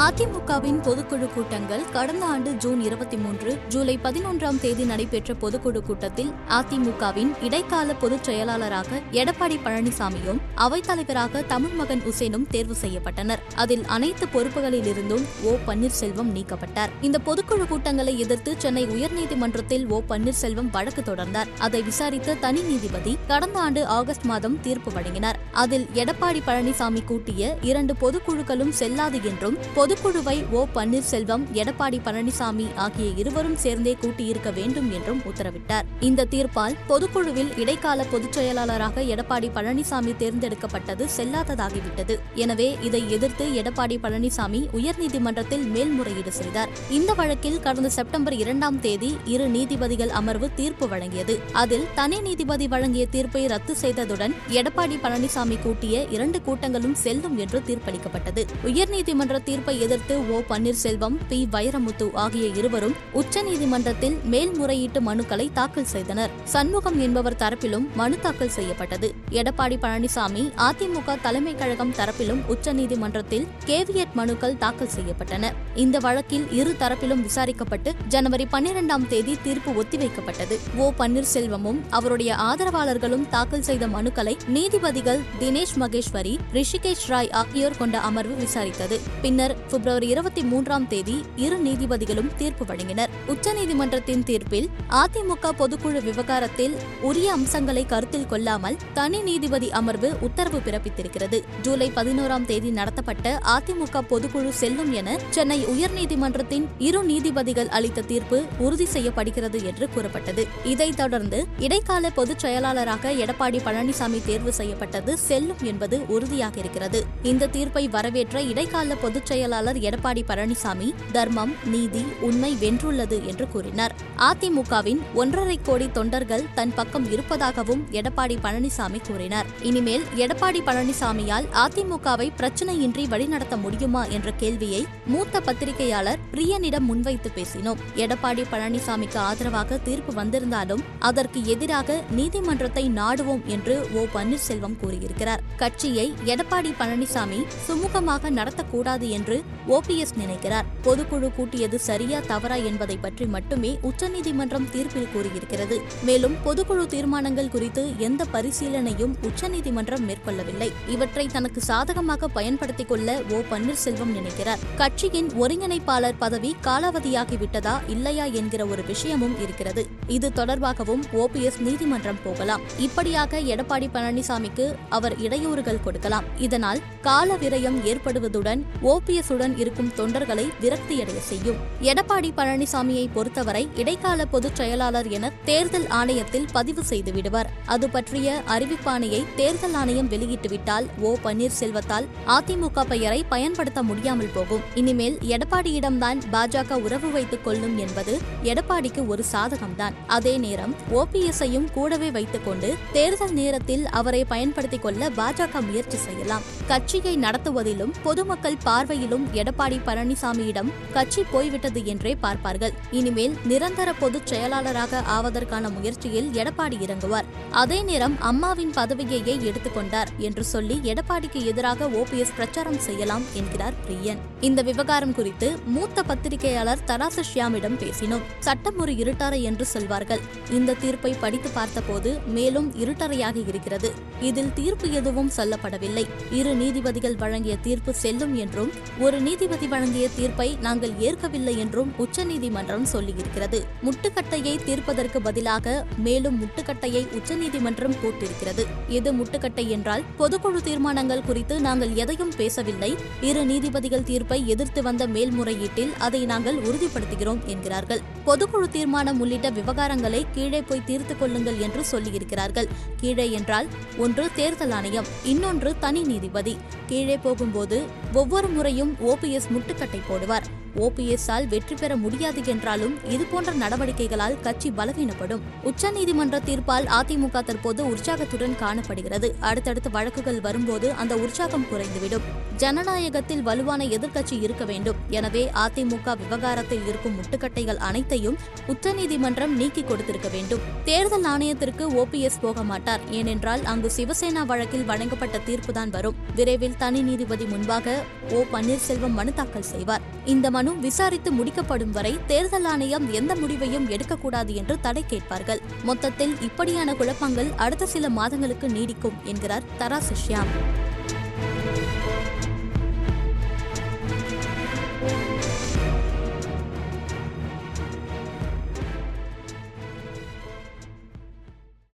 அதிமுகவின் பொதுக்குழு கூட்டங்கள் கடந்த ஆண்டு ஜூன் இருபத்தி மூன்று ஜூலை பதினொன்றாம் தேதி நடைபெற்ற பொதுக்குழு கூட்டத்தில் அதிமுகவின் இடைக்கால பொதுச் செயலாளராக எடப்பாடி பழனிசாமியும் அவைத்தலைவராக தமிழ் மகன் உசேனும் தேர்வு செய்யப்பட்டனர். அதில் அனைத்து பொறுப்புகளிலிருந்தும் ஓ பன்னீர்செல்வம் நீக்கப்பட்டார். இந்த பொதுக்குழு கூட்டங்களை எதிர்த்து சென்னை உயர்நீதிமன்றத்தில் ஓ பன்னீர்செல்வம் வழக்கு தொடர்ந்தார். அதை விசாரித்த தனி நீதிபதி கடந்த ஆண்டு ஆகஸ்ட் மாதம் தீர்ப்பு வழங்கினார். அதில் எடப்பாடி பழனிசாமி கூட்டிய இரண்டு பொதுக்குழுக்களும் செல்லாது என்றும் பொது பொதுக்குழுவை ஓ. பன்னீர்செல்வம் எடப்பாடி பழனிசாமி ஆகிய இருவரும் சேர்ந்தே கூட்டியிருக்க வேண்டும் என்றும் உத்தரவிட்டார். இந்த தீர்ப்பால் பொதுக்குழுவில் இடைக்கால பொதுச் செயலாளராக எடப்பாடி பழனிசாமி தேர்ந்தெடுக்கப்பட்டது செல்லாததாகிவிட்டது. எனவே இதை எதிர்த்து எடப்பாடி பழனிசாமி உயர்நீதிமன்றத்தில் மேல்முறையீடு செய்தார். இந்த வழக்கில் கடந்த செப்டம்பர் இரண்டாம் தேதி இரு நீதிபதிகள் அமர்வு தீர்ப்பு வழங்கியது. அதில் தனி நீதிபதி வழங்கிய தீர்ப்பை ரத்து செய்ததுடன் எடப்பாடி பழனிசாமி கூட்டிய இரண்டு கூட்டங்களும் செல்லும் என்று தீர்ப்பளிக்கப்பட்டது. உயர்நீதிமன்ற தீர்ப்பை எதிர்த்து ஓ பன்னீர்செல்வம் பி. வைரமுத்து ஆகிய இருவரும் உச்சநீதிமன்றத்தில் மேல்முறையீட்டு மனுக்களை தாக்கல் செய்தனர். சண்முகம் என்பவர் தரப்பிலும் மனு தாக்கல் செய்யப்பட்டது. எடப்பாடி பழனிசாமி அதிமுக தலைமை கழகம் தரப்பிலும் உச்சநீதிமன்றத்தில் கேவியட் மனுக்கள் தாக்கல் செய்யப்பட்டன. இந்த வழக்கில் இரு தரப்பிலும் விசாரிக்கப்பட்டு ஜனவரி பன்னிரெண்டாம் தேதி தீர்ப்பு ஒத்திவைக்கப்பட்டது. ஓ பன்னீர்செல்வமும் அவருடைய ஆதரவாளர்களும் தாக்கல் செய்த மனுக்களை நீதிபதிகள் தினேஷ் மகேஸ்வரி ரிஷிகேஷ் ராய் ஆகியோர் கொண்ட அமர்வு விசாரித்தது. பின்னர் பிப்ரவரி இருபத்தி மூன்றாம் தேதி இரு நீதிபதிகளும் தீர்ப்பு வழங்கினர். உச்சநீதிமன்றத்தின் தீர்ப்பில் அதிமுக பொதுக்குழு விவகாரத்தில் உரிய அம்சங்களை கருத்தில் கொள்ளாமல் தனி நீதிபதி அமர்வு உத்தரவு பிறப்பித்திருக்கிறது. ஜூலை பதினோராம் தேதி நடத்தப்பட்ட அதிமுக பொதுக்குழு செல்லும் என சென்னை உயர்நீதிமன்றத்தின் இரு நீதிபதிகள் அளித்த தீர்ப்பு உறுதி செய்யப்படுகிறது என்று கூறப்பட்டது. இதைத் தொடர்ந்து இடைக்கால பொதுச் செயலாளராக எடப்பாடி பழனிசாமி தேர்வு செய்யப்பட்டது செல்லும் என்பது உறுதியாக இருக்கிறது இந்த தீர்ப்பை வரவேற்ற இடைக்கால பொதுச் செயலாளர் எடப்பாடி பழனிசாமி தர்மம் நீதி உண்மை வென்றுள்ளது என்று கூறினார். அதிமுகவின் ஒன்றரை கோடி தொண்டர்கள் தன் பக்கம் இருப்பதாகவும் எடப்பாடி பழனிசாமி கூறினார். இனிமேல் எடப்பாடி பழனிசாமியால் அதிமுகவை பிரச்சனையின்றி வழிநடத்த முடியுமா என்ற கேள்வியை மூத்த பத்திரிகையாளர் பிரியனிடம் முன்வைத்து பேசினோம். எடப்பாடி பழனிசாமிக்கு ஆதரவாக தீர்ப்பு வந்திருந்தாலும் அதற்கு எதிராக நீதிமன்றத்தை நாடுவோம் என்று ஓ. பன்னீர்செல்வம் கூறியிருக்கிறார். கட்சியை எடப்பாடி பழனிசாமி சுமூகமாக நடத்தக்கூடாது என்று ஓபிஎஸ் நினைக்கிறார். பொதுக்குழு கூட்டியது சரியா தவறா என்பதை பற்றி மட்டுமே உச்சநீதிமன்றம் தீர்ப்பில் கூறியிருக்கிறது. மேலும் பொதுக்குழு தீர்மானங்கள் குறித்து எந்த பரிசீலனையும் உச்சநீதிமன்றம் மேற்கொள்ளவில்லை. இவற்றை தனக்கு சாதகமாக பயன்படுத்திக் கொள்ள ஓ. பன்னீர்செல்வம் நினைக்கிறார். கட்சியின் ஒருங்கிணைப்பாளர் பதவி காலாவதியாகிவிட்டதா இல்லையா என்கிற ஒரு விஷயமும் இருக்கிறது. இது தொடர்பாகவும் ஓபிஎஸ் நீதிமன்றம் போகலாம். இப்படியாக எடப்பாடி பழனிசாமிக்கு அவர் இடையூறுகள் கொடுக்கலாம். இதனால் கால விரயம் ஏற்படுவதுடன் ஓபிஎஸ் உடன் இருக்கும் தொண்டர்களை விரக்தியடைய செய்யும். எடப்பாடி பழனிசாமியை பொறுத்தவரை இடைக்கால பொதுச் செயலாளர் என தேர்தல் ஆணையத்தில் பதிவு செய்து விடுவார். அது பற்றிய அறிவிப்பாணையை தேர்தல் ஆணையம் வெளியிட்டுவிட்டால் ஓ பன்னீர்செல்வத்தால் அதிமுக பெயரை பயன்படுத்த முடியாமல் போகும். இனிமேல் எடப்பாடியிடம்தான் பாஜக உறவு வைத்துக் கொள்ளும் என்பது எடப்பாடிக்கு ஒரு சாதகம்தான். அதே நேரம் ஓபிஎஸ்ஐயும் கூடவே வைத்துக் கொண்டு தேர்தல் நேரத்தில் அவரை பயன்படுத்திக் கொள்ள பாஜக முயற்சி செய்யலாம். கட்சியை நடத்துவதிலும் பொதுமக்கள் பார்வையிலும் எடப்பாடி பழனிசாமியிடம் கட்சி போய்விட்டது என்றே பார்ப்பார்கள். இனிமேல் நிரந்தர பொதுச் செயலாளராக ஆவதற்கான முயற்சியில் எடப்பாடி இறங்குவார். அதே நேரம் அம்மாவின் பதவியையே எடுத்துக்கொண்டார் என்று சொல்லி எடப்பாடிக்கு எதிராக ஓபிஎஸ் பிரச்சாரம் செய்யலாம் என்கிறார் பிரியன். இந்த விவகாரம் குறித்து மூத்த பத்திரிகையாளர் தராசு ஷியாமிடம் பேசினோம். சட்டம் ஒரு இருட்டறை என்று சொல்வார்கள். இந்த தீர்ப்பை படித்து பார்த்தபோது மேலும் இருட்டறையாக இருக்கிறது. இதில் தீர்ப்பு எதுவும் சொல்லப்படவில்லை. இரு நீதிபதிகள் வழங்கிய தீர்ப்பு செல்லும் என்றும் ஒரு ஒரு நீதிபதி வழங்கிய தீர்ப்பை நாங்கள் ஏற்கவில்லை என்றும் உச்சநீதிமன்றம் சொல்லியிருக்கிறது. முட்டுக்கட்டையை தீர்ப்பதற்கு பதிலாக மேலும் முட்டுக்கட்டையை உச்சநீதிமன்றம் போட்டிருக்கிறது எது முட்டுக்கட்டை என்றால் பொதுக்குழு தீர்மானங்கள் குறித்து நாங்கள் எதையும் பேசவில்லை. இரு நீதிபதிகள் தீர்ப்பை எதிர்த்து வந்த மேல்முறையீட்டில் அதை நாங்கள் உறுதிப்படுத்துகிறோம் என்கிறார்கள். பொதுக்குழு தீர்மானம் உள்ளிட்ட விவகாரங்களை கீழே போய் தீர்த்துக் கொள்ளுங்கள் என்று சொல்லியிருக்கிறார்கள். கீழே என்றால் ஒன்று தேர்தல் ஆணையம் இன்னொன்று தனி நீதிபதி. கீழே போகும்போது ஒவ்வொரு முறையும் ஓபிஎஸ் முட்டுக்கட்டை போடுவார். ஓபிஎஸ்ஆல் வெற்றி பெற முடியாது என்றாலும் இதுபோன்ற நடவடிக்கைகளால் கட்சி பலவீனப்படும். உச்சநீதிமன்ற தீர்ப்பால் அதிமுக தற்போது உற்சாகத்துடன் காணப்படுகிறது. அடுத்தடுத்த வழக்குகள் வரும்போது அந்த உற்சாகம் குறைந்துவிடும். ஜனநாயகத்தில் வலுவான எதிர்க்கட்சி இருக்க வேண்டும். எனவே அதிமுக விவகாரத்தில் இருக்கும் முட்டுக்கட்டைகள் அனைத்தையும் உச்சநீதிமன்றம் நீக்கி கொடுத்திருக்க வேண்டும். தேர்தல் ஆணையத்திற்கு ஓபிஎஸ் போக மாட்டார். ஏனென்றால் அங்கு சிவசேனா வழக்கில் வழங்கப்பட்ட தீர்ப்புதான் வரும். விரைவில் தனி நீதிபதி முன்பாக ஓ பன்னீர்செல்வம் மனு தாக்கல் செய்வார். இந்த மனு விசாரித்து முடிக்கப்படும் வரை தேர்தல் ஆணையம் எந்த முடிவையும் எடுக்கக்கூடாது என்று தடை கேட்பார்கள். மொத்தத்தில் இப்படியான குழப்பங்கள் அடுத்த சில மாதங்களுக்கு நீடிக்கும் என்கிறார் தராசு ஷியாம்.